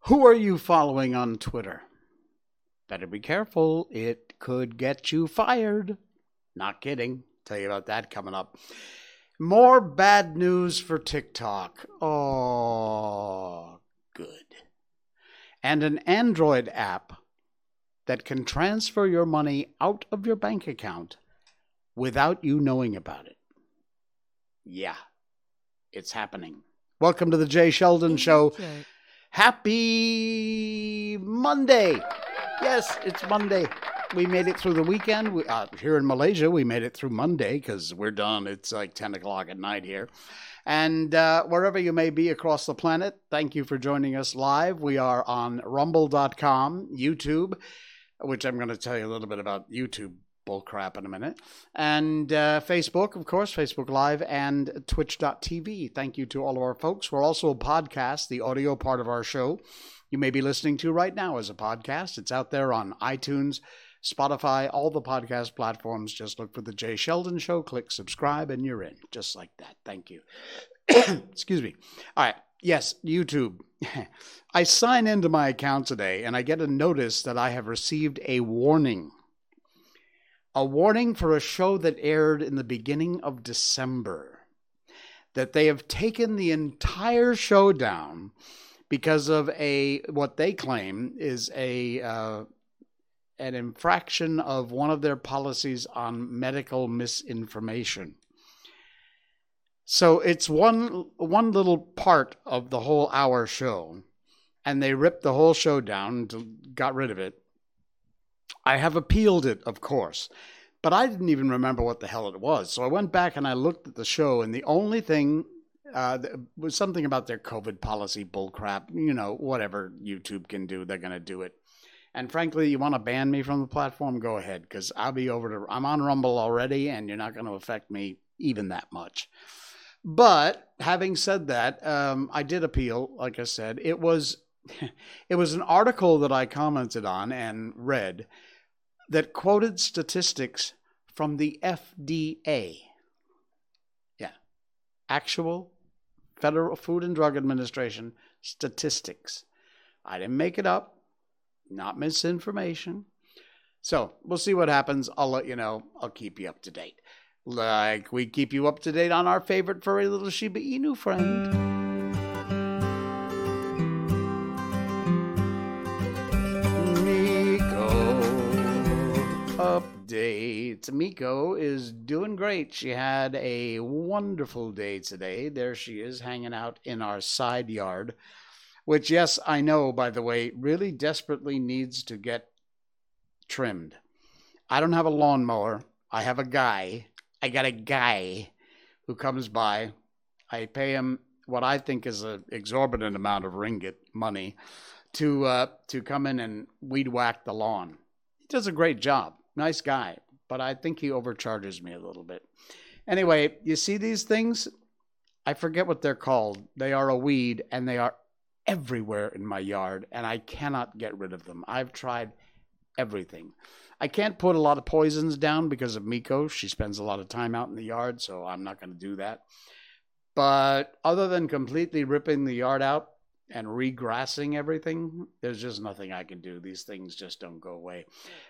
Who are you following on Twitter? Better be careful, it could get you fired. Not kidding. Tell you about that coming up. More bad news for TikTok. Oh, good. And an Android app that can transfer your money out of your bank account without you knowing about it. Yeah, it's happening. Welcome to the Jay Sheldon Show. Happy Monday. Yes, it's Monday. We made it through the weekend. We, uh, here in Malaysia, we made it through Monday because we're done. It's like 10 o'clock at night here. And uh, wherever you may be across the planet, thank you for joining us live. We are on rumble.com, YouTube, which I'm going to tell you a little bit about YouTube bullcrap in a minute. And uh, Facebook, of course, Facebook Live and Twitch.tv. Thank you to all of our folks. We're also a podcast, the audio part of our show. You may be listening to right now as a podcast. It's out there on iTunes, Spotify, all the podcast platforms. Just look for The Jay Sheldon Show, click subscribe, and you're in. Just like that. Thank you. Excuse me. All right. Yes, YouTube. I sign into my account today and I get a notice that I have received a warning a warning for a show that aired in the beginning of December that they have taken the entire show down because of a what they claim is a uh, an infraction of one of their policies on medical misinformation. So it's one one little part of the whole hour show, and they ripped the whole show down, and got rid of it, I have appealed it, of course, but I didn't even remember what the hell it was. So I went back and I looked at the show, and the only thing uh, was something about their COVID policy bullcrap. You know, whatever YouTube can do, they're going to do it. And frankly, you want to ban me from the platform? Go ahead, because I'll be over to. I'm on Rumble already, and you're not going to affect me even that much. But having said that, um, I did appeal. Like I said, it was it was an article that I commented on and read that quoted statistics from the FDA. Yeah. Actual Federal Food and Drug Administration statistics. I didn't make it up, not misinformation. So we'll see what happens. I'll let you know. I'll keep you up to date. Like we keep you up to date on our favorite furry little Shiba Inu friend. Miko update. Miko is doing great. She had a wonderful day today. There she is hanging out in our side yard, which, yes, I know, by the way, really desperately needs to get trimmed. I don't have a lawnmower. I have a guy. I got a guy who comes by. I pay him what I think is an exorbitant amount of ringgit money to uh, to come in and weed whack the lawn. He does a great job nice guy, but I think he overcharges me a little bit. Anyway, you see these things? I forget what they're called. They are a weed and they are everywhere in my yard, and I cannot get rid of them. I've tried everything. I can't put a lot of poisons down because of Miko. She spends a lot of time out in the yard, so I'm not going to do that. But other than completely ripping the yard out, and regrassing everything, there's just nothing I can do. These things just don't go away.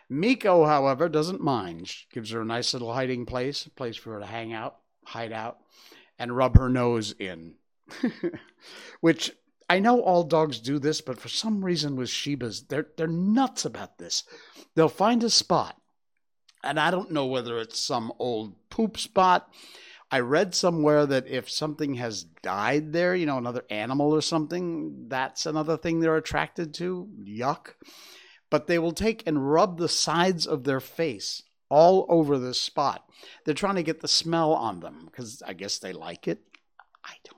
Miko, however, doesn't mind. She gives her a nice little hiding place, a place for her to hang out, hide out, and rub her nose in. Which I know all dogs do this, but for some reason with Shibas, they're they're nuts about this. They'll find a spot, and I don't know whether it's some old poop spot I read somewhere that if something has died there, you know, another animal or something, that's another thing they're attracted to. Yuck. But they will take and rub the sides of their face all over this spot. They're trying to get the smell on them because I guess they like it. I don't.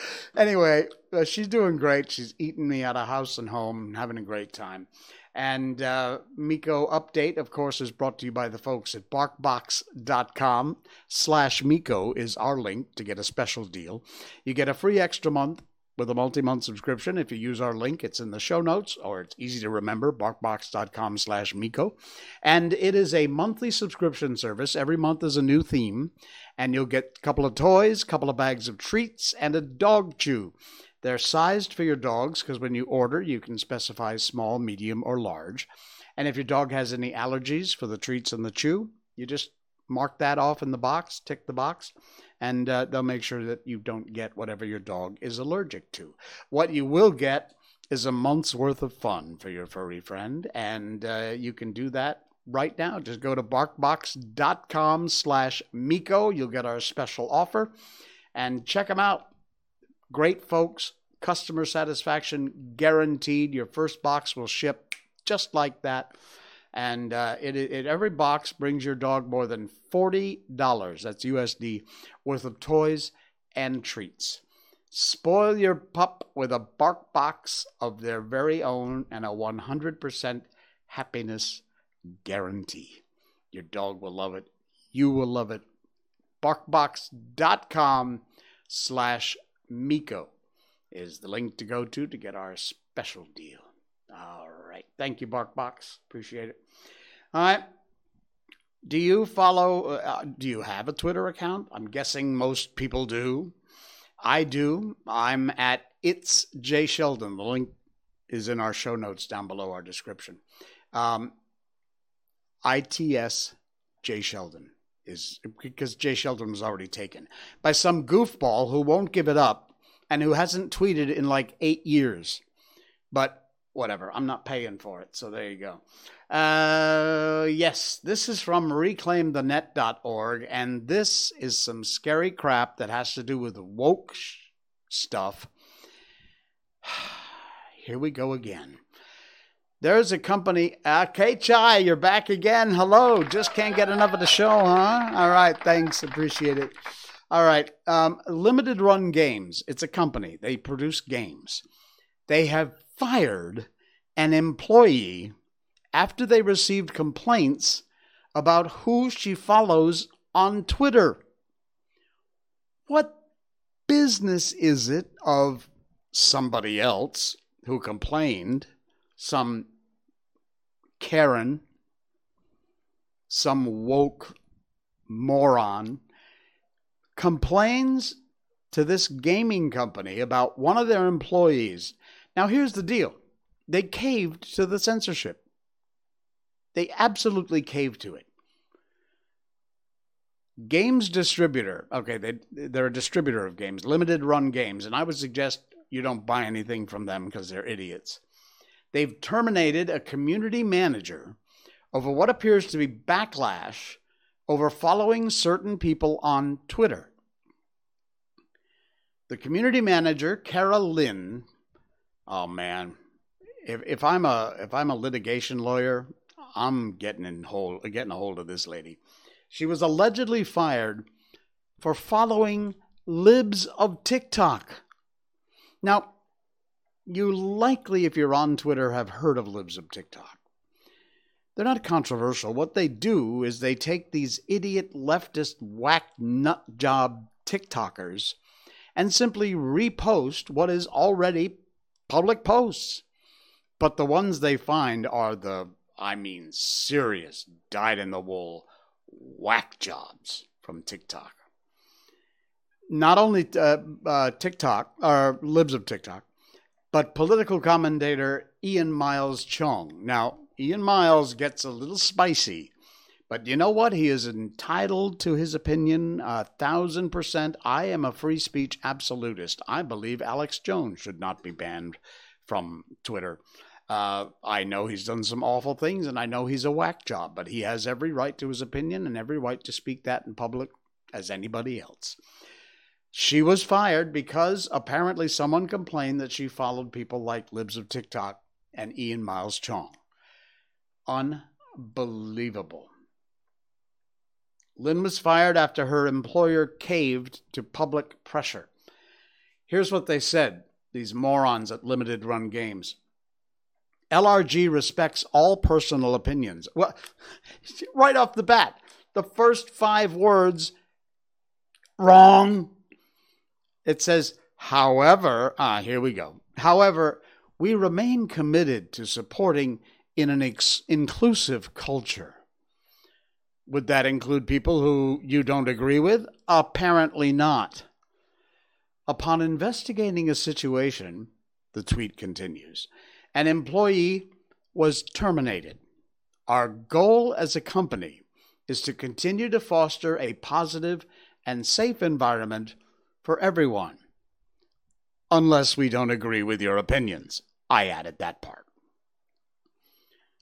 anyway, uh, she's doing great. She's eating me out of house and home, having a great time. And uh, Miko Update, of course, is brought to you by the folks at barkbox.com slash Miko is our link to get a special deal. You get a free extra month with a multi-month subscription. If you use our link, it's in the show notes, or it's easy to remember, barkbox.com slash Miko. And it is a monthly subscription service. Every month is a new theme, and you'll get a couple of toys, couple of bags of treats, and a dog chew. They're sized for your dogs because when you order, you can specify small, medium, or large. And if your dog has any allergies for the treats and the chew, you just mark that off in the box, tick the box, and uh, they'll make sure that you don't get whatever your dog is allergic to. What you will get is a month's worth of fun for your furry friend, and uh, you can do that right now. Just go to barkbox.com slash Miko. You'll get our special offer, and check them out. Great folks, customer satisfaction guaranteed. Your first box will ship just like that and uh, it, it, every box brings your dog more than forty dollars. That's USD worth of toys and treats. Spoil your pup with a bark box of their very own and a 100% happiness guarantee. Your dog will love it. You will love it. Barkbox.com slash Miko is the link to go to to get our special deal. All right. Thank you, BarkBox. Appreciate it. All right. Do you follow, uh, do you have a Twitter account? I'm guessing most people do. I do. I'm at It's Jay Sheldon. The link is in our show notes down below our description. Um, ITS Jay Sheldon is because Jay Sheldon was already taken by some goofball who won't give it up and who hasn't tweeted in like eight years. But whatever. I'm not paying for it. So there you go. Uh, yes, this is from reclaimthenet.org, and this is some scary crap that has to do with woke stuff. Here we go again. There's a company, uh, Chai, you're back again. Hello. Just can't get enough of the show, huh? All right. Thanks. Appreciate it. All right. Um, Limited Run Games. It's a company. They produce games. They have fired an employee after they received complaints about who she follows on Twitter. What business is it of somebody else who complained, some Karen, some woke moron, complains to this gaming company about one of their employees now, here's the deal they caved to the censorship, they absolutely caved to it. Games distributor, okay, they, they're a distributor of games, limited run games, and I would suggest you don't buy anything from them because they're idiots. They've terminated a community manager over what appears to be backlash over following certain people on Twitter. The community manager, Kara Lynn, Oh man, if if I'm a if I'm a litigation lawyer, I'm getting in hold getting a hold of this lady. She was allegedly fired for following libs of TikTok. Now, you likely, if you're on Twitter, have heard of libs of TikTok. They're not controversial. What they do is they take these idiot leftist whack nut job TikTokers and simply repost what is already public posts. But the ones they find are the, I mean, serious, dyed in the wool whack jobs from TikTok. Not only uh, uh, TikTok, or libs of TikTok, but political commentator Ian Miles Cheong. Now, Ian Miles gets a little spicy, but you know what? He is entitled to his opinion a thousand percent. I am a free speech absolutist. I believe Alex Jones should not be banned from Twitter. Uh, I know he's done some awful things and I know he's a whack job, but he has every right to his opinion and every right to speak that in public as anybody else. She was fired because apparently someone complained that she followed people like Libs of TikTok and Ian Miles Cheong. Unbelievable. Lynn was fired after her employer caved to public pressure. Here's what they said these morons at limited run games. LRG respects all personal opinions. Well, right off the bat, the first five words wrong. It says However, ah, here we go. However, we remain committed to supporting in an ex- inclusive culture. Would that include people who you don't agree with? Apparently not. Upon investigating a situation, the tweet continues, an employee was terminated. Our goal as a company is to continue to foster a positive and safe environment for everyone. Unless we don't agree with your opinions. I added that part.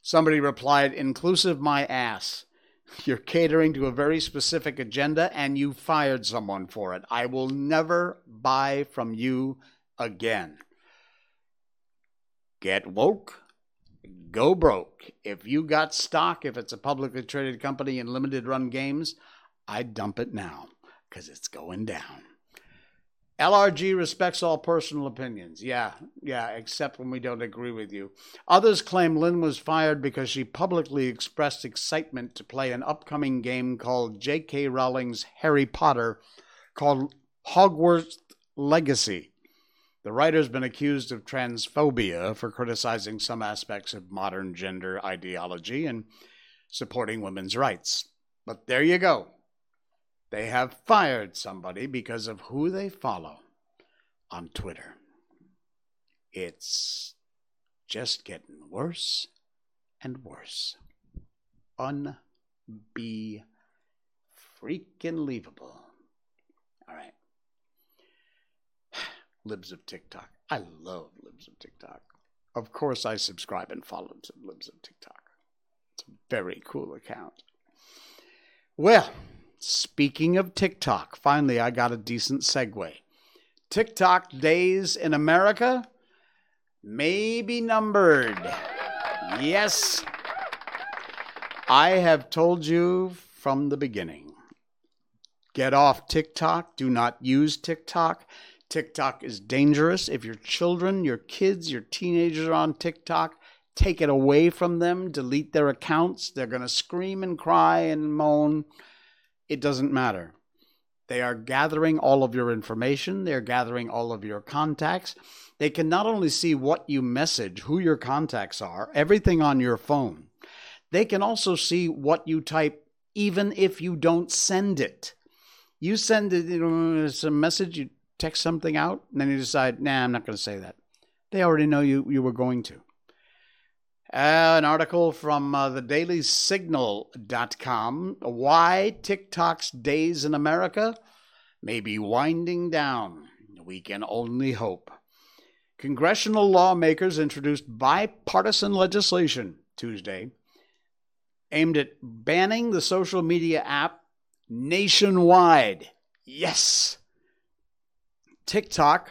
Somebody replied, inclusive my ass. You're catering to a very specific agenda and you fired someone for it. I will never buy from you again. Get woke, go broke. If you got stock, if it's a publicly traded company in limited run games, I'd dump it now because it's going down. LRG respects all personal opinions. Yeah, yeah, except when we don't agree with you. Others claim Lynn was fired because she publicly expressed excitement to play an upcoming game called J.K. Rowling's Harry Potter called Hogwarts Legacy. The writer's been accused of transphobia for criticizing some aspects of modern gender ideology and supporting women's rights. But there you go. They have fired somebody because of who they follow on Twitter. It's just getting worse and worse. Unbe freaking leavable. All right. Libs of TikTok. I love Libs of TikTok. Of course, I subscribe and follow Libs of TikTok. It's a very cool account. Well, Speaking of TikTok, finally I got a decent segue. TikTok days in America may be numbered. Yes. I have told you from the beginning. Get off TikTok. Do not use TikTok. TikTok is dangerous. If your children, your kids, your teenagers are on TikTok, take it away from them, delete their accounts. They're going to scream and cry and moan it doesn't matter. They are gathering all of your information, they're gathering all of your contacts. They can not only see what you message, who your contacts are, everything on your phone, they can also see what you type, even if you don't send it. You send it, you know, some message, you text something out, and then you decide, nah, I'm not going to say that. They already know you, you were going to. Uh, an article from uh, the dailysignal.com why TikTok's days in America may be winding down. We can only hope. Congressional lawmakers introduced bipartisan legislation Tuesday aimed at banning the social media app nationwide. Yes! TikTok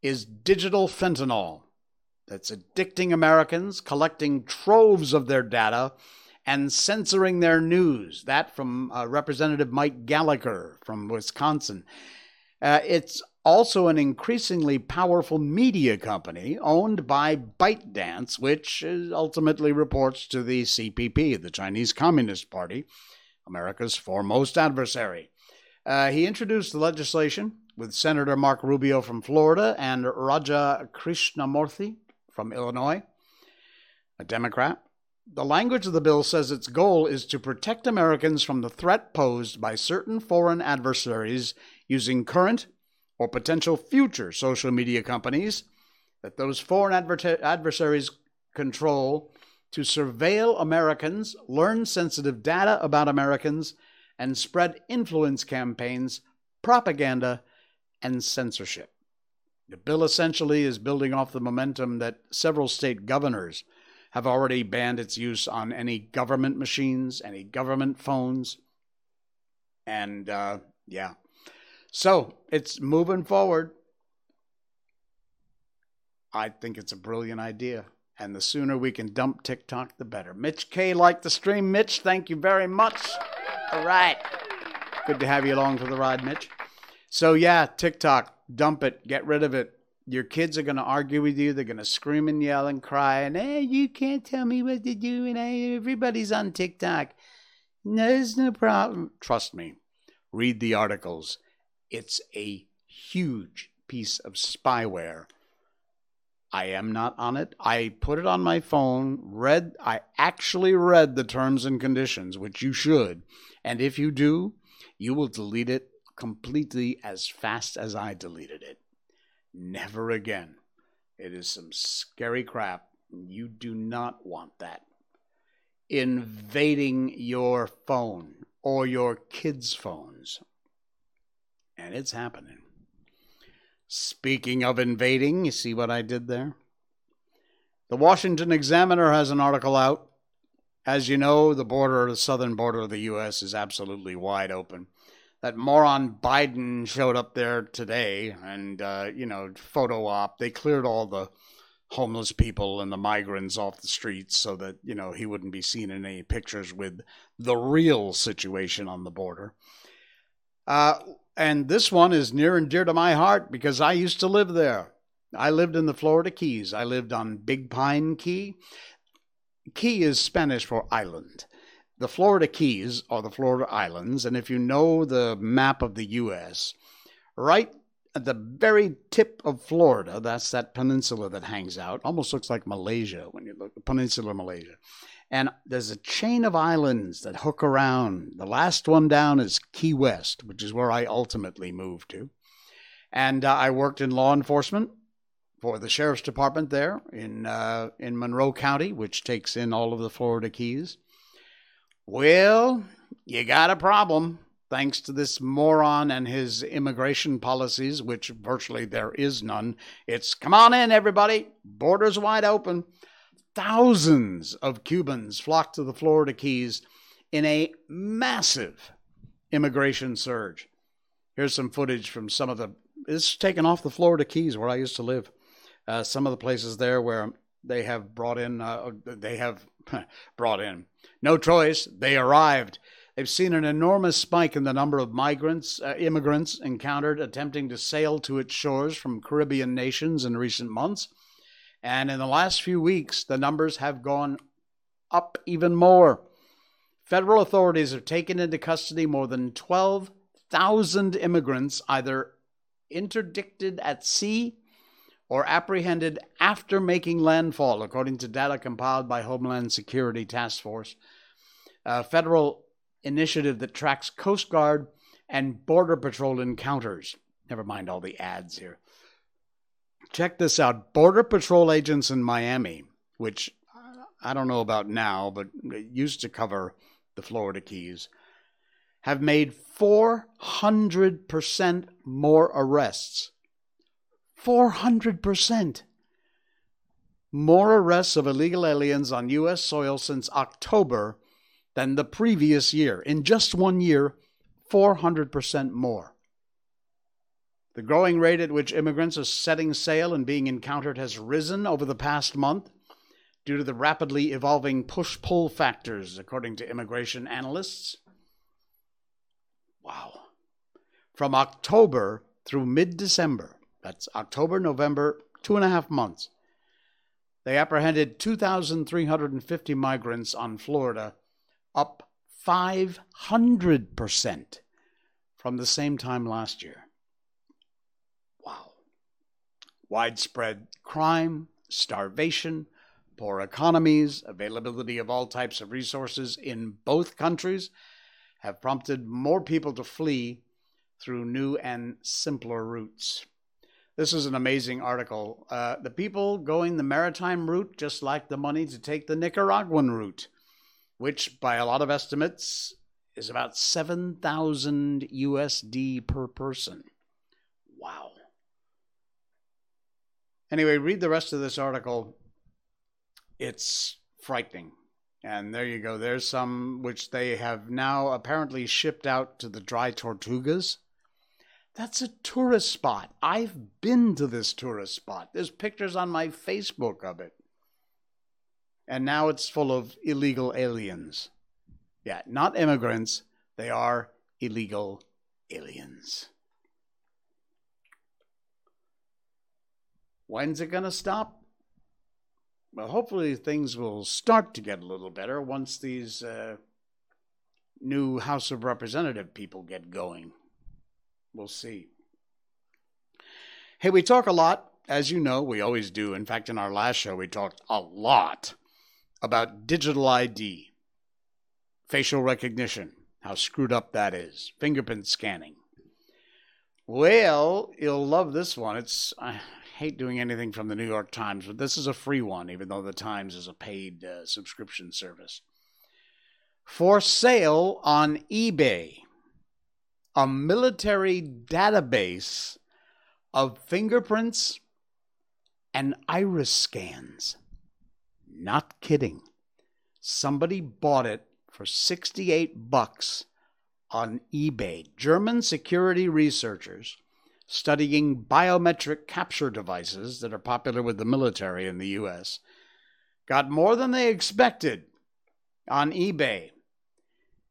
is digital fentanyl that's addicting Americans, collecting troves of their data, and censoring their news. That from uh, Representative Mike Gallagher from Wisconsin. Uh, it's also an increasingly powerful media company owned by ByteDance, which ultimately reports to the CPP, the Chinese Communist Party, America's foremost adversary. Uh, he introduced the legislation with Senator Marco Rubio from Florida and Raja Krishnamoorthi from Illinois, a Democrat. The language of the bill says its goal is to protect Americans from the threat posed by certain foreign adversaries using current or potential future social media companies that those foreign adver- adversaries control to surveil Americans, learn sensitive data about Americans, and spread influence campaigns, propaganda, and censorship. The bill essentially is building off the momentum that several state governors have already banned its use on any government machines, any government phones. And uh, yeah. So it's moving forward. I think it's a brilliant idea. And the sooner we can dump TikTok, the better. Mitch K liked the stream. Mitch, thank you very much. All right. Good to have you along for the ride, Mitch. So, yeah, TikTok, dump it, get rid of it. Your kids are going to argue with you. They're going to scream and yell and cry. And, hey, you can't tell me what to do. And hey, everybody's on TikTok. No, there's no problem. Trust me. Read the articles. It's a huge piece of spyware. I am not on it. I put it on my phone, read, I actually read the terms and conditions, which you should. And if you do, you will delete it completely as fast as I deleted it. Never again. It is some scary crap. You do not want that. Invading your phone or your kids' phones. And it's happening. Speaking of invading, you see what I did there? The Washington Examiner has an article out. As you know, the border, the southern border of the U.S., is absolutely wide open. That moron Biden showed up there today and, uh, you know, photo op. They cleared all the homeless people and the migrants off the streets so that, you know, he wouldn't be seen in any pictures with the real situation on the border. Uh, and this one is near and dear to my heart because I used to live there. I lived in the Florida Keys. I lived on Big Pine Key. Key is Spanish for island. The Florida Keys are the Florida Islands, and if you know the map of the U.S., right at the very tip of Florida, that's that peninsula that hangs out, almost looks like Malaysia when you look, Peninsula Malaysia. And there's a chain of islands that hook around. The last one down is Key West, which is where I ultimately moved to. And uh, I worked in law enforcement for the sheriff's department there in uh, in Monroe County, which takes in all of the Florida Keys. Well, you got a problem thanks to this moron and his immigration policies, which virtually there is none. It's come on in, everybody, borders wide open thousands of Cubans flocked to the Florida Keys in a massive immigration surge. Here's some footage from some of the. It's taken off the Florida Keys where I used to live. Uh, some of the places there where they have brought in. Uh, they have brought in. No choice. They arrived. They've seen an enormous spike in the number of migrants, uh, immigrants encountered attempting to sail to its shores from Caribbean nations in recent months. And in the last few weeks, the numbers have gone up even more. Federal authorities have taken into custody more than 12,000 immigrants, either interdicted at sea or apprehended after making landfall, according to data compiled by Homeland Security Task Force, a federal initiative that tracks Coast Guard and Border Patrol encounters. Never mind all the ads here. Check this out Border Patrol agents in Miami, which I don't know about now, but used to cover the Florida Keys, have made 400% more arrests. 400%. More arrests of illegal aliens on U.S. soil since October than the previous year. In just one year, 400% more. The growing rate at which immigrants are setting sail and being encountered has risen over the past month due to the rapidly evolving push pull factors, according to immigration analysts. Wow. From October through mid December, that's October, November, two and a half months, they apprehended 2,350 migrants on Florida, up 500% from the same time last year Wow. widespread crime, starvation, poor economies, availability of all types of resources in both countries have prompted more people to flee through new and simpler routes. This is an amazing article. Uh, the people going the maritime route just like the money to take the Nicaraguan route, which, by a lot of estimates, is about 7,000 USD per person. Wow. Anyway, read the rest of this article. It's frightening. And there you go. There's some which they have now apparently shipped out to the dry tortugas. That's a tourist spot. I've been to this tourist spot. There's pictures on my Facebook of it. And now it's full of illegal aliens. Yeah, not immigrants, they are illegal aliens. When's it going to stop? Well, hopefully things will start to get a little better once these uh, new House of Representative people get going. We'll see. Hey, we talk a lot, as you know, we always do. In fact, in our last show, we talked a lot about digital ID, facial recognition, how screwed up that is, fingerprint scanning. Well, you'll love this one. It's I hate doing anything from the New York Times, but this is a free one, even though the Times is a paid uh, subscription service. For sale on eBay, a military database of fingerprints and iris scans. Not kidding. Somebody bought it for 68 bucks on eBay. German security researchers studying biometric capture devices that are popular with the military in the US got more than they expected on eBay.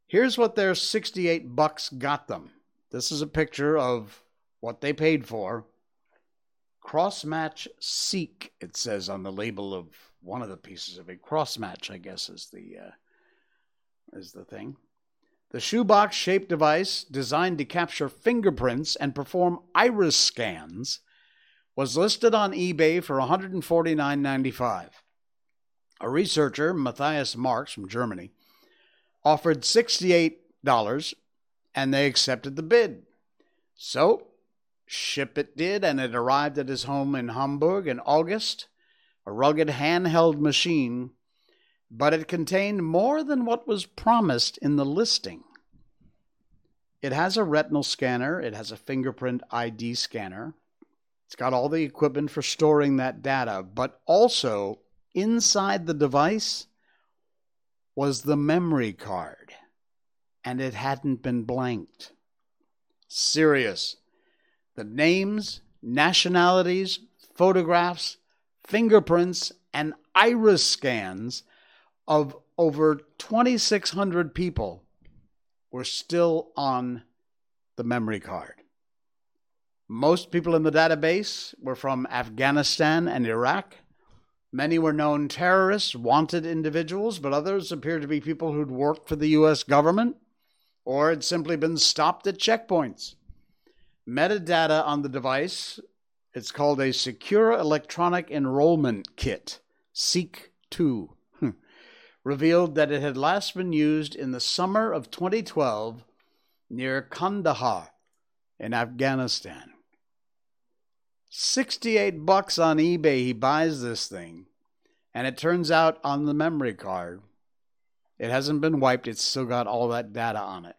Here's what their 68 bucks got them. This is a picture of what they paid for. Crossmatch Seek, it says on the label of one of the pieces of it. Crossmatch, I guess, is the uh, is the thing. The shoebox shaped device, designed to capture fingerprints and perform iris scans, was listed on eBay for $149.95. A researcher, Matthias Marx from Germany, offered $68 and they accepted the bid. So, ship it did, and it arrived at his home in Hamburg in August, a rugged handheld machine but it contained more than what was promised in the listing. It has a retinal scanner, it has a fingerprint ID scanner, it's got all the equipment for storing that data, but also inside the device was the memory card, and it hadn't been blanked. Serious. The names, nationalities, photographs, fingerprints, and iris scans of over 2,600 people were still on the memory card. Most people in the database were from Afghanistan and Iraq. Many were known terrorists, wanted individuals, but others appeared to be people who'd worked for the U.S. government or had simply been stopped at checkpoints. Metadata on the device, it's called a Secure Electronic Enrollment Kit, SEEK 2 hmm, revealed that it had last been used in the summer of 2012 near Kandahar in Afghanistan. 68 bucks on eBay he buys this thing and it turns out on the memory card it hasn't been wiped it's still got all that data on it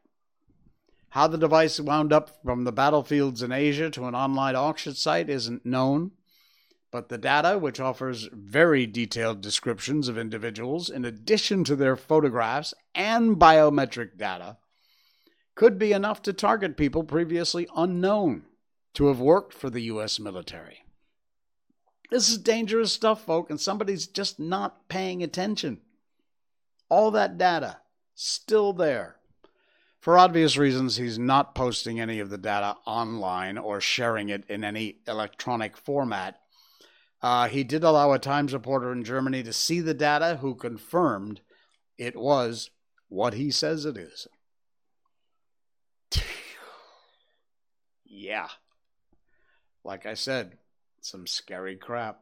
how the device wound up from the battlefields in Asia to an online auction site isn't known but the data, which offers very detailed descriptions of individuals in addition to their photographs and biometric data, could be enough to target people previously unknown to have worked for the U.S. military. This is dangerous stuff, folk, and somebody's just not paying attention. All that data still there. For obvious reasons, he's not posting any of the data online or sharing it in any electronic format uh, he did allow a Times reporter in Germany to see the data who confirmed it was what he says it is. yeah. Like I said, some scary crap.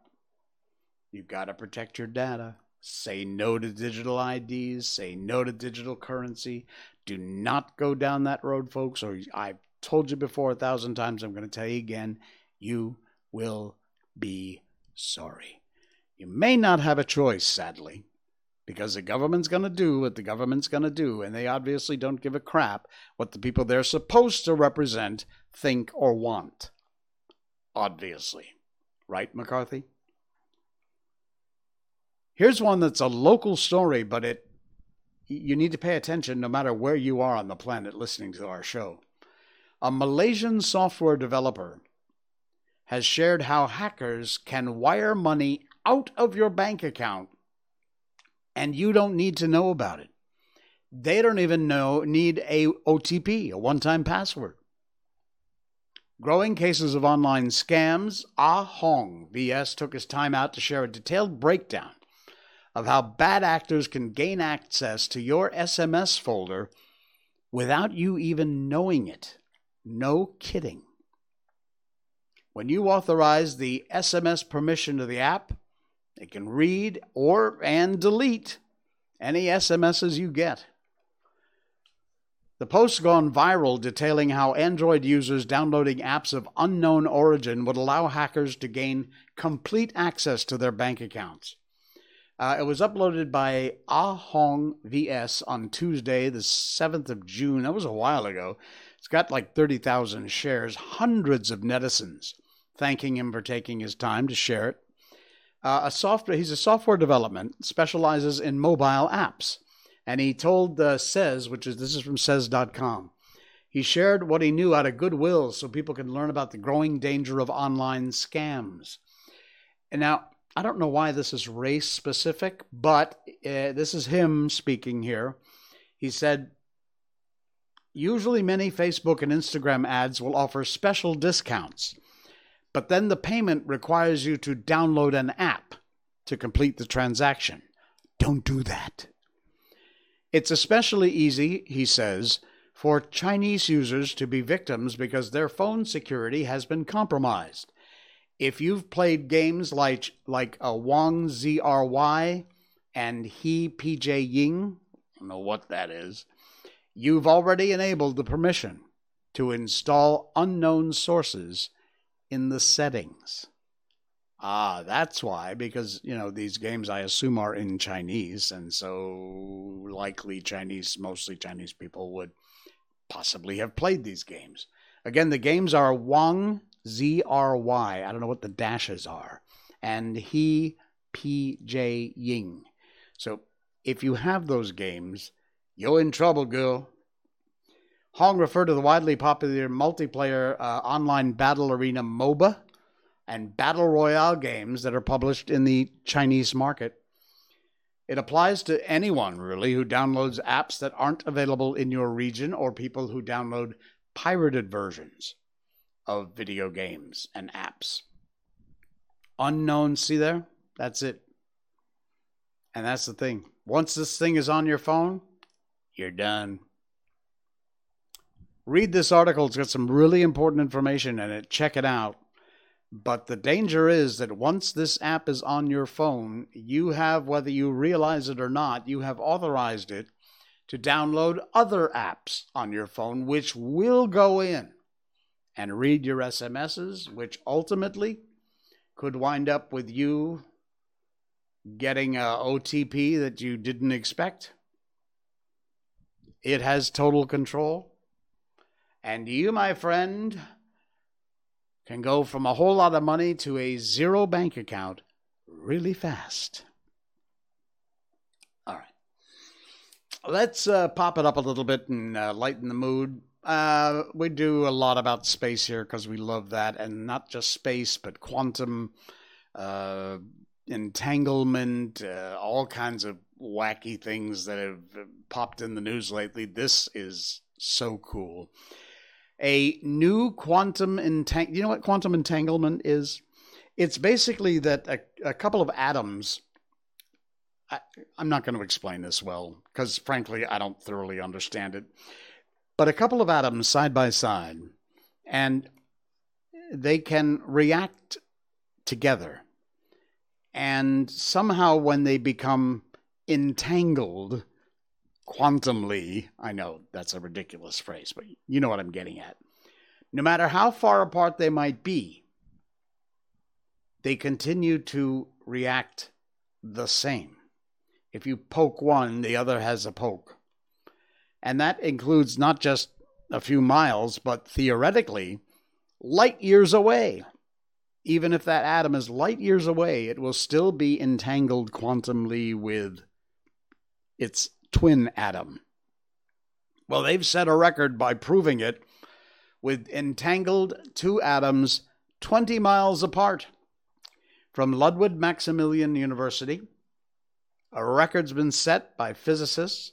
You've got to protect your data. Say no to digital IDs. Say no to digital currency. Do not go down that road, folks, or I've told you before a thousand times. I'm going to tell you again. You will be sorry. You may not have a choice, sadly, because the government's going to do what the government's going to do, and they obviously don't give a crap what the people they're supposed to represent think or want. Obviously. Right, McCarthy? Here's one that's a local story, but it you need to pay attention no matter where you are on the planet listening to our show. A Malaysian software developer has shared how hackers can wire money out of your bank account and you don't need to know about it. They don't even know need a OTP, a one-time password. Growing cases of online scams, Ah Hong VS took his time out to share a detailed breakdown of how bad actors can gain access to your SMS folder without you even knowing it. No kidding. when you authorize the SMS permission to the app, it can read or and delete any SMSs you get. The post's gone viral detailing how Android users downloading apps of unknown origin would allow hackers to gain complete access to their bank accounts. Uh, it was uploaded by Ahong VS on Tuesday, the 7th of June. That was a while ago. It's got like 30,000 shares, hundreds of netizens thanking him for taking his time to share it. Uh, a software, he's a software development, specializes in mobile apps. And he told uh, Says, which is this is from says.com. He shared what he knew out of goodwill so people can learn about the growing danger of online scams. And now, I don't know why this is race specific, but uh, this is him speaking here. He said, Usually, many Facebook and Instagram ads will offer special discounts, but then the payment requires you to download an app to complete the transaction. Don't do that. It's especially easy, he says, for Chinese users to be victims because their phone security has been compromised. If you've played games like like a Wang ZRY and He PJ Ying, I don't know what that is, you've already enabled the permission to install unknown sources in the settings. Ah, that's why, because, you know, these games I assume are in Chinese, and so likely Chinese, mostly Chinese people would possibly have played these games. Again, the games are Wang Z R Y. I don't know what the dashes are. And He P J Ying. So if you have those games, you're in trouble, girl. Hong referred to the widely popular multiplayer uh, online battle arena MOBA and battle royale games that are published in the Chinese market. It applies to anyone, really, who downloads apps that aren't available in your region or people who download pirated versions of video games and apps. Unknown, see there? That's it. And that's the thing. Once this thing is on your phone, you're done. Read this article. It's got some really important information in it. Check it out. But the danger is that once this app is on your phone, you have, whether you realize it or not, you have authorized it to download other apps on your phone, which will go in and read your SMSs, which ultimately could wind up with you getting a OTP that you didn't expect. It has total control. And you, my friend, can go from a whole lot of money to a zero bank account really fast. All right. Let's uh, pop it up a little bit and uh, lighten the mood. Uh, we do a lot about space here because we love that, and not just space, but quantum uh, entanglement, uh, all kinds of wacky things that have popped in the news lately. This is so cool a new quantum entang. You know what quantum entanglement is? It's basically that a, a couple of atoms. I, I'm not going to explain this well because, frankly, I don't thoroughly understand it. But a couple of atoms side by side, and they can react together. And somehow, when they become entangled, quantumly, I know that's a ridiculous phrase, but you know what I'm getting at. No matter how far apart they might be, they continue to react the same. If you poke one, the other has a poke. And that includes not just a few miles, but theoretically, light years away. Even if that atom is light years away, it will still be entangled quantumly with its twin atom. Well, they've set a record by proving it with entangled two atoms 20 miles apart. From Ludwig Maximilian University, a record's been set by physicists.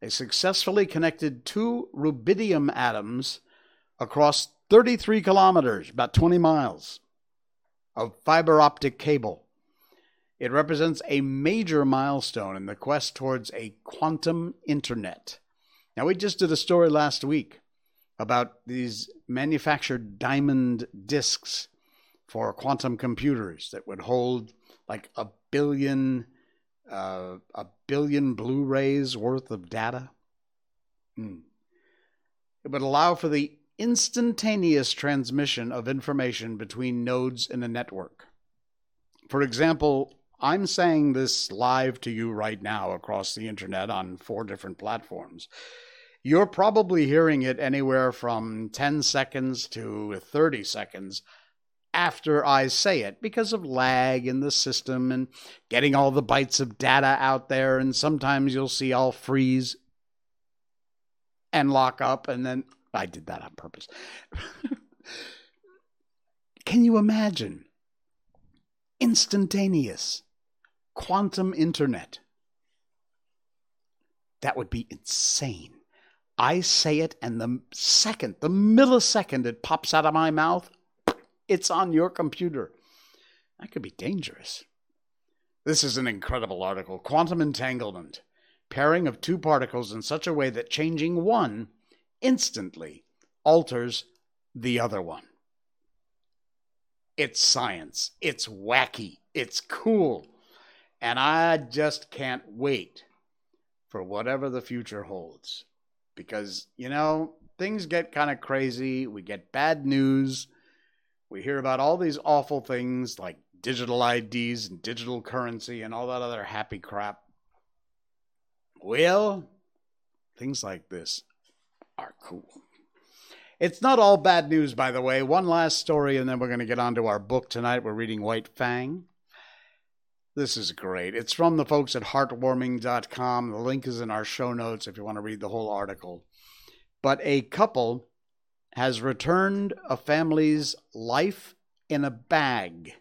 They successfully connected two rubidium atoms across 33 kilometers, about 20 miles, of fiber optic cable. It represents a major milestone in the quest towards a quantum internet. Now, we just did a story last week about these manufactured diamond discs for quantum computers that would hold like a billion uh, a billion Blu-rays worth of data. Hmm. It would allow for the instantaneous transmission of information between nodes in a network. For example, I'm saying this live to you right now across the internet on four different platforms. You're probably hearing it anywhere from 10 seconds to 30 seconds after I say it because of lag in the system and getting all the bytes of data out there. And sometimes you'll see I'll freeze and lock up, and then I did that on purpose. Can you imagine? Instantaneous quantum internet. That would be insane. I say it, and the second, the millisecond it pops out of my mouth, it's on your computer. That could be dangerous. This is an incredible article. Quantum entanglement. Pairing of two particles in such a way that changing one instantly alters the other one. It's science. It's wacky. It's cool. And I just can't wait for whatever the future holds. Because, you know, things get kind of crazy. We get bad news. We hear about all these awful things like digital IDs and digital currency and all that other happy crap. Well, things like this are cool. It's not all bad news, by the way. One last story, and then we're going to get on to our book tonight. We're reading White Fang. This is great. It's from the folks at heartwarming.com. The link is in our show notes if you want to read the whole article. But a couple has returned a family's life in a bag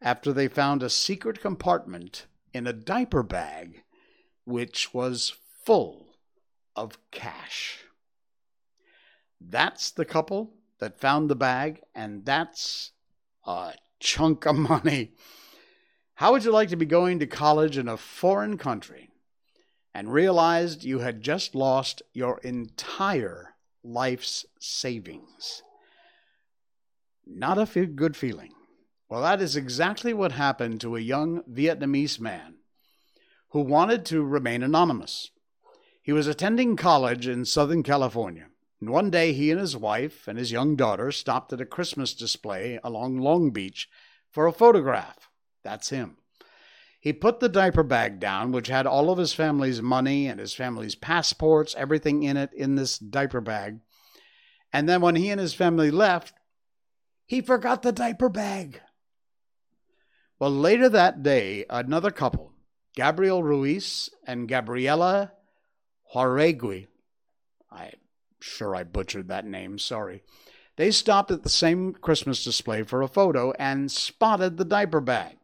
after they found a secret compartment in a diaper bag which was full of cash. That's the couple that found the bag, and that's a chunk of money. How would you like to be going to college in a foreign country and realized you had just lost your entire life's savings. Not a good feeling. Well, that is exactly what happened to a young Vietnamese man who wanted to remain anonymous. He was attending college in Southern California, and one day he and his wife and his young daughter stopped at a Christmas display along Long Beach for a photograph. That's him. He put the diaper bag down, which had all of his family's money and his family's passports, everything in it in this diaper bag. And then when he and his family left, he forgot the diaper bag. Well, later that day, another couple, Gabriel Ruiz and Gabriela Jauregui, I'm sure I butchered that name, sorry. They stopped at the same Christmas display for a photo and spotted the diaper bag.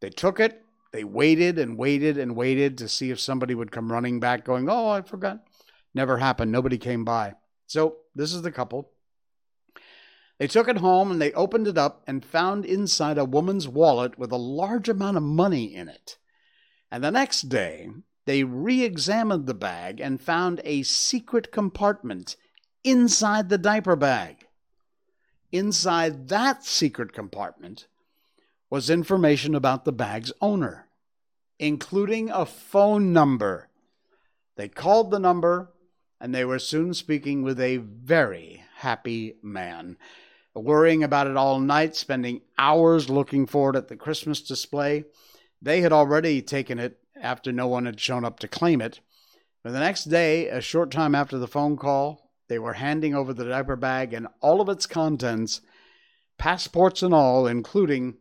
They took it, they waited and waited and waited to see if somebody would come running back, going, Oh, I forgot. Never happened. Nobody came by. So this is the couple. They took it home and they opened it up and found inside a woman's wallet with a large amount of money in it. And the next day, they re examined the bag and found a secret compartment inside the diaper bag. Inside that secret compartment was information about the bag's owner, including a phone number. They called the number, and they were soon speaking with a very happy man. Worrying about it all night, spending hours looking for it at the Christmas display. They had already taken it after no one had shown up to claim it. But the next day, a short time after the phone call, they were handing over the diaper bag and all of its contents, passports and all, including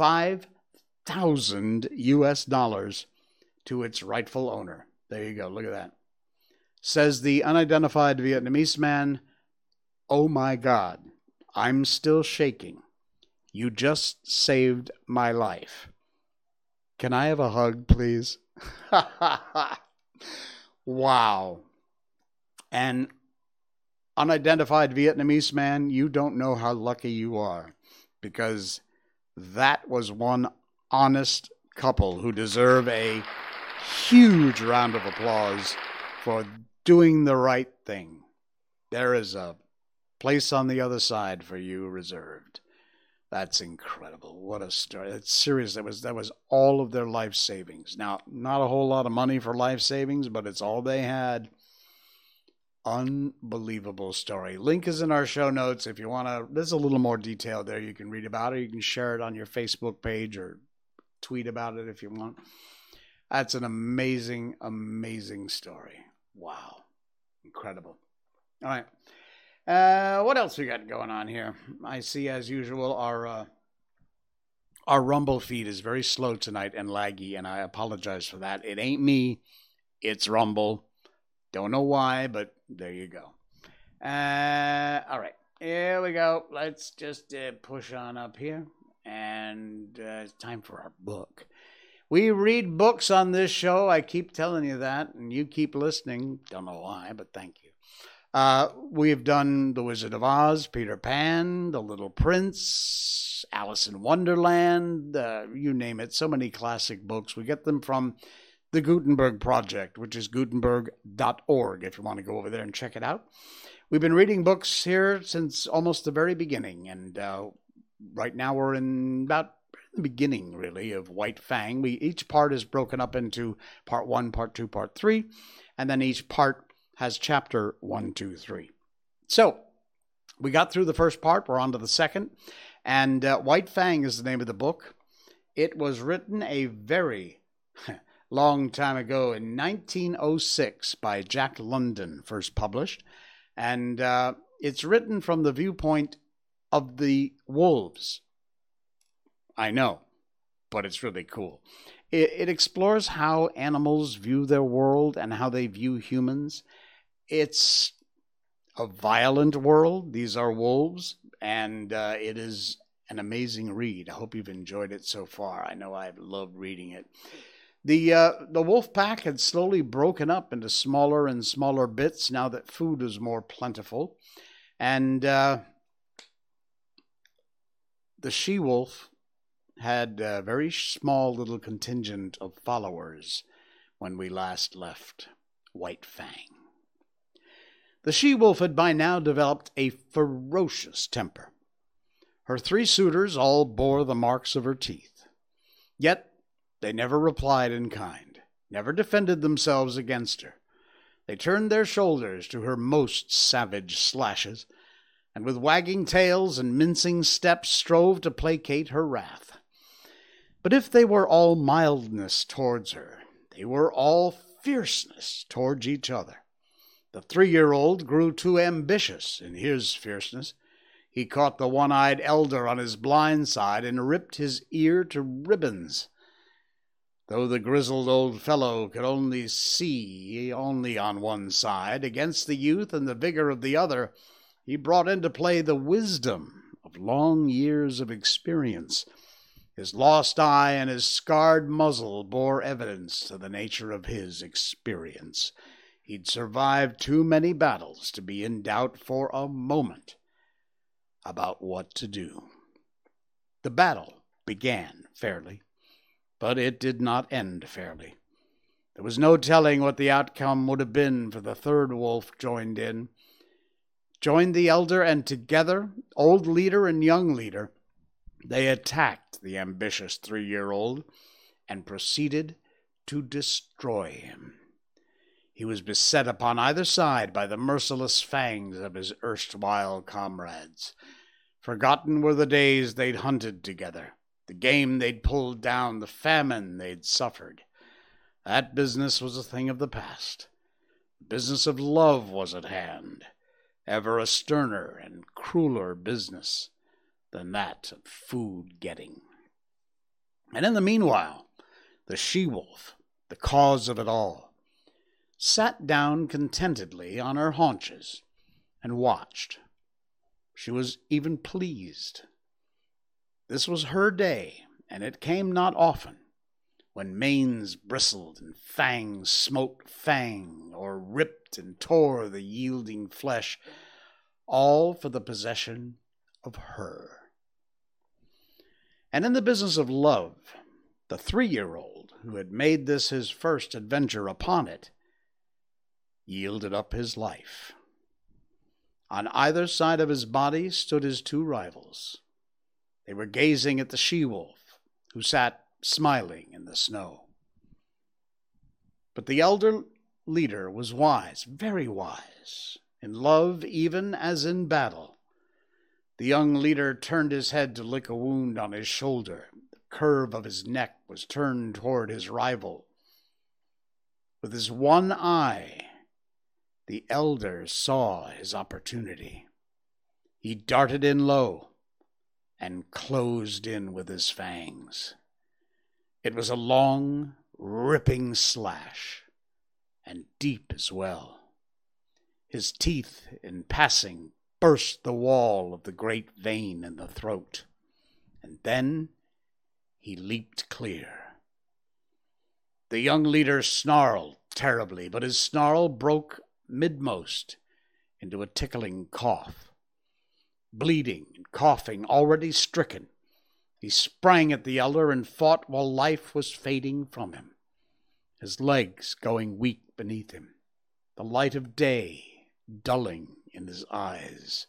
5,000 US dollars to its rightful owner. There you go. Look at that. Says the unidentified Vietnamese man, Oh my God, I'm still shaking. You just saved my life. Can I have a hug, please? wow. And unidentified Vietnamese man, you don't know how lucky you are because that was one honest couple who deserve a huge round of applause for doing the right thing. There is a place on the other side for you reserved. That's incredible. What a story. It's serious. That was that was all of their life savings. Now, not a whole lot of money for life savings, but it's all they had. Unbelievable story. Link is in our show notes. If you want to, there's a little more detail there you can read about it. You can share it on your Facebook page or tweet about it if you want. That's an amazing, amazing story. Wow. Incredible. All right. Uh, what else we got going on here? I see, as usual, our uh, our Rumble feed is very slow tonight and laggy, and I apologize for that. It ain't me, it's Rumble. Don't know why, but there you go. Uh, all right, here we go. Let's just uh, push on up here, and uh, it's time for our book. We read books on this show. I keep telling you that, and you keep listening. Don't know why, but thank you. Uh, we've done The Wizard of Oz, Peter Pan, The Little Prince, Alice in Wonderland, uh, you name it. So many classic books. We get them from the Gutenberg Project, which is gutenberg.org, if you want to go over there and check it out. We've been reading books here since almost the very beginning, and uh, right now we're in about the beginning, really, of White Fang. We each part is broken up into part one, part two, part three, and then each part has chapter one, two, three. So we got through the first part. We're on to the second. And uh, White Fang is the name of the book. It was written a very long time ago in 1906 by Jack London, first published. And uh, it's written from the viewpoint of the wolves. I know, but it's really cool. It, it explores how animals view their world and how they view humans it's a violent world. These are wolves, and uh, it is an amazing read. I hope you've enjoyed it so far. I know I've loved reading it. The uh, the wolf pack had slowly broken up into smaller and smaller bits now that food was more plentiful, and uh, the she wolf had a very small little contingent of followers when we last left White Fang. The she wolf had by now developed a ferocious temper. Her three suitors all bore the marks of her teeth. Yet they never replied in kind, never defended themselves against her. They turned their shoulders to her most savage slashes, and with wagging tails and mincing steps strove to placate her wrath. But if they were all mildness towards her, they were all fierceness towards each other. The three year old grew too ambitious in his fierceness. He caught the one eyed elder on his blind side and ripped his ear to ribbons. Though the grizzled old fellow could only see only on one side, against the youth and the vigor of the other, he brought into play the wisdom of long years of experience. His lost eye and his scarred muzzle bore evidence to the nature of his experience. He'd survived too many battles to be in doubt for a moment about what to do. The battle began fairly, but it did not end fairly. There was no telling what the outcome would have been for the third wolf joined in. Joined the elder, and together, old leader and young leader, they attacked the ambitious three year old and proceeded to destroy him. He was beset upon either side by the merciless fangs of his erstwhile comrades. Forgotten were the days they'd hunted together, the game they'd pulled down, the famine they'd suffered. That business was a thing of the past. The business of love was at hand, ever a sterner and crueler business than that of food getting. And in the meanwhile, the she wolf, the cause of it all, sat down contentedly on her haunches and watched. She was even pleased. This was her day, and it came not often, when manes bristled and fangs smote fang, or ripped and tore the yielding flesh, all for the possession of her. And in the business of love, the three year old, who had made this his first adventure upon it, yielded up his life. On either side of his body stood his two rivals. They were gazing at the she wolf, who sat smiling in the snow. But the elder leader was wise, very wise, in love even as in battle. The young leader turned his head to lick a wound on his shoulder. The curve of his neck was turned toward his rival. With his one eye, the elder saw his opportunity. He darted in low and closed in with his fangs. It was a long, ripping slash, and deep as well. His teeth, in passing, burst the wall of the great vein in the throat, and then he leaped clear. The young leader snarled terribly, but his snarl broke midmost into a tickling cough. Bleeding and coughing, already stricken, he sprang at the elder and fought while life was fading from him, his legs going weak beneath him, the light of day dulling in his eyes,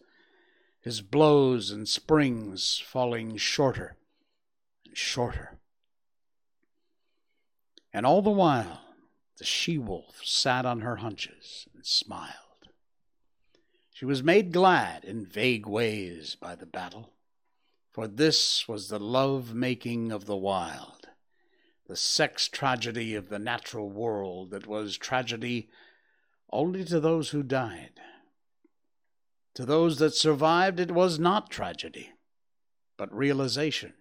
his blows and springs falling shorter and shorter. And all the while, the she wolf sat on her hunches and smiled. She was made glad in vague ways by the battle, for this was the love making of the wild, the sex tragedy of the natural world that was tragedy only to those who died. To those that survived, it was not tragedy, but realization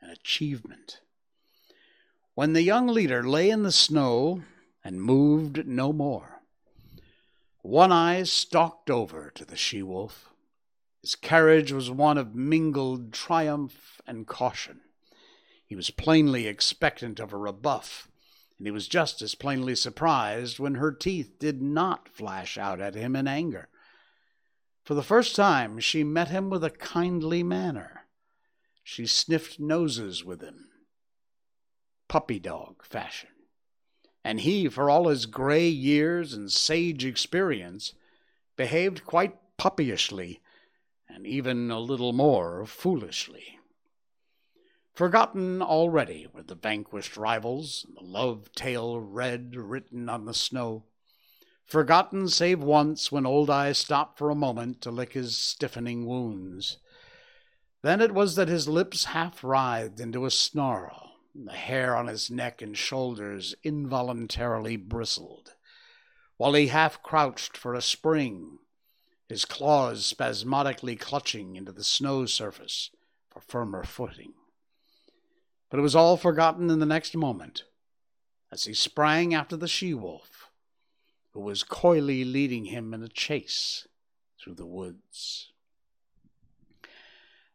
and achievement. When the young leader lay in the snow and moved no more, One Eye stalked over to the she wolf. His carriage was one of mingled triumph and caution. He was plainly expectant of a rebuff, and he was just as plainly surprised when her teeth did not flash out at him in anger. For the first time, she met him with a kindly manner. She sniffed noses with him puppy dog fashion. And he, for all his gray years and sage experience, behaved quite puppyishly, and even a little more foolishly. Forgotten already were the vanquished rivals, and the love tale red written on the snow. Forgotten save once when Old Eye stopped for a moment to lick his stiffening wounds. Then it was that his lips half writhed into a snarl the hair on his neck and shoulders involuntarily bristled, while he half crouched for a spring, his claws spasmodically clutching into the snow surface for firmer footing. But it was all forgotten in the next moment as he sprang after the she wolf, who was coyly leading him in a chase through the woods.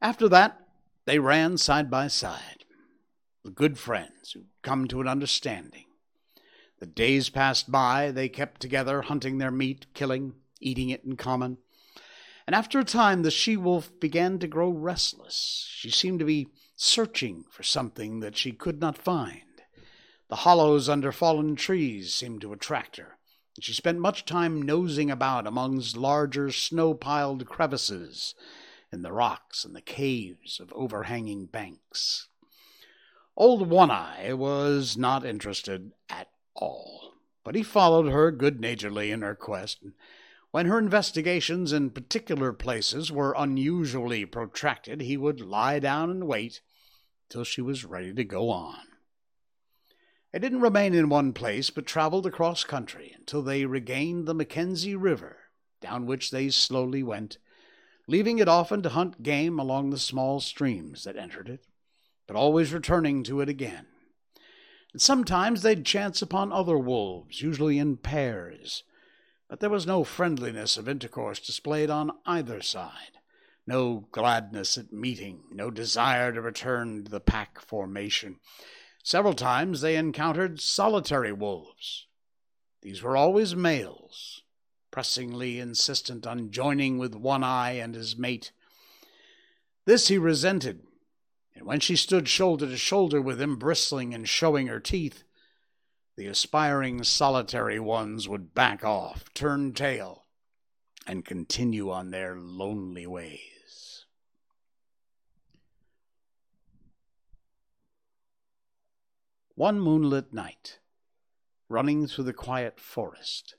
After that, they ran side by side good friends who'd come to an understanding. The days passed by, they kept together, hunting their meat, killing, eating it in common. And after a time, the she wolf began to grow restless. She seemed to be searching for something that she could not find. The hollows under fallen trees seemed to attract her, and she spent much time nosing about amongst larger snow piled crevices in the rocks and the caves of overhanging banks. Old One Eye was not interested at all, but he followed her good naturedly in her quest. When her investigations in particular places were unusually protracted, he would lie down and wait till she was ready to go on. They didn't remain in one place, but traveled across country until they regained the Mackenzie River, down which they slowly went, leaving it often to hunt game along the small streams that entered it but always returning to it again. And sometimes they'd chance upon other wolves, usually in pairs, but there was no friendliness of intercourse displayed on either side, no gladness at meeting, no desire to return to the pack formation. Several times they encountered solitary wolves. These were always males, pressingly insistent on joining with One Eye and his mate. This he resented and when she stood shoulder to shoulder with him, bristling and showing her teeth, the aspiring solitary ones would back off, turn tail, and continue on their lonely ways. One moonlit night, running through the quiet forest,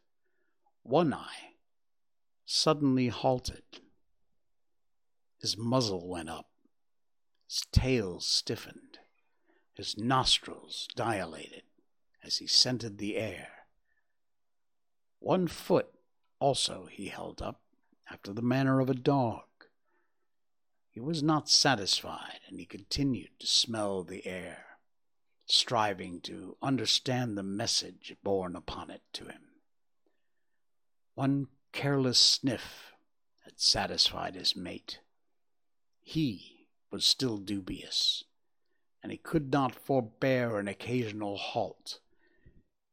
One Eye suddenly halted. His muzzle went up, his tail stiffened, his nostrils dilated as he scented the air. One foot also he held up, after the manner of a dog. He was not satisfied, and he continued to smell the air, striving to understand the message borne upon it to him. One careless sniff had satisfied his mate. He was still dubious, and he could not forbear an occasional halt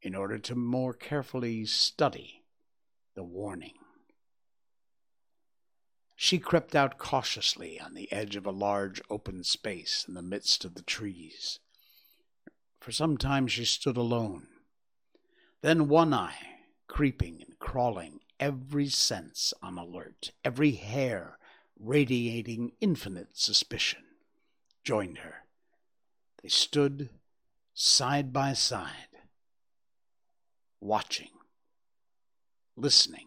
in order to more carefully study the warning. She crept out cautiously on the edge of a large open space in the midst of the trees. For some time she stood alone. Then One Eye, creeping and crawling, every sense on alert, every hair radiating infinite suspicion, joined her. They stood side by side, watching listening,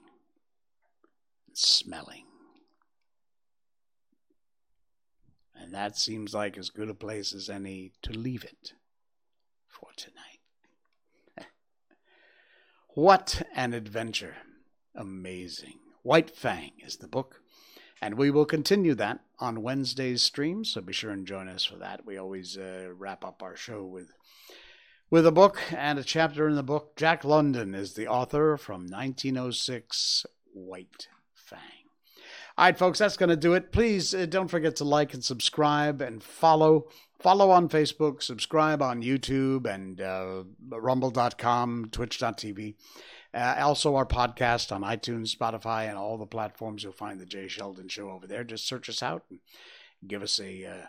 and smelling. And that seems like as good a place as any to leave it for tonight. what an adventure! Amazing. White Fang is the book. And we will continue that on Wednesday's stream, so be sure and join us for that. We always uh, wrap up our show with with a book and a chapter in the book. Jack London is the author from 1906 White Fang. All right, folks, that's going to do it. Please uh, don't forget to like and subscribe and follow. Follow on Facebook, subscribe on YouTube and uh, rumble.com, twitch.tv. Uh, also, our podcast on iTunes, Spotify, and all the platforms. You'll find the Jay Sheldon Show over there. Just search us out and give us a uh,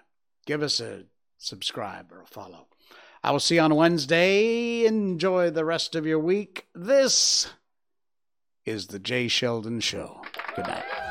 give us a subscribe or a follow. I will see you on Wednesday. Enjoy the rest of your week. This is the Jay Sheldon Show. Good night.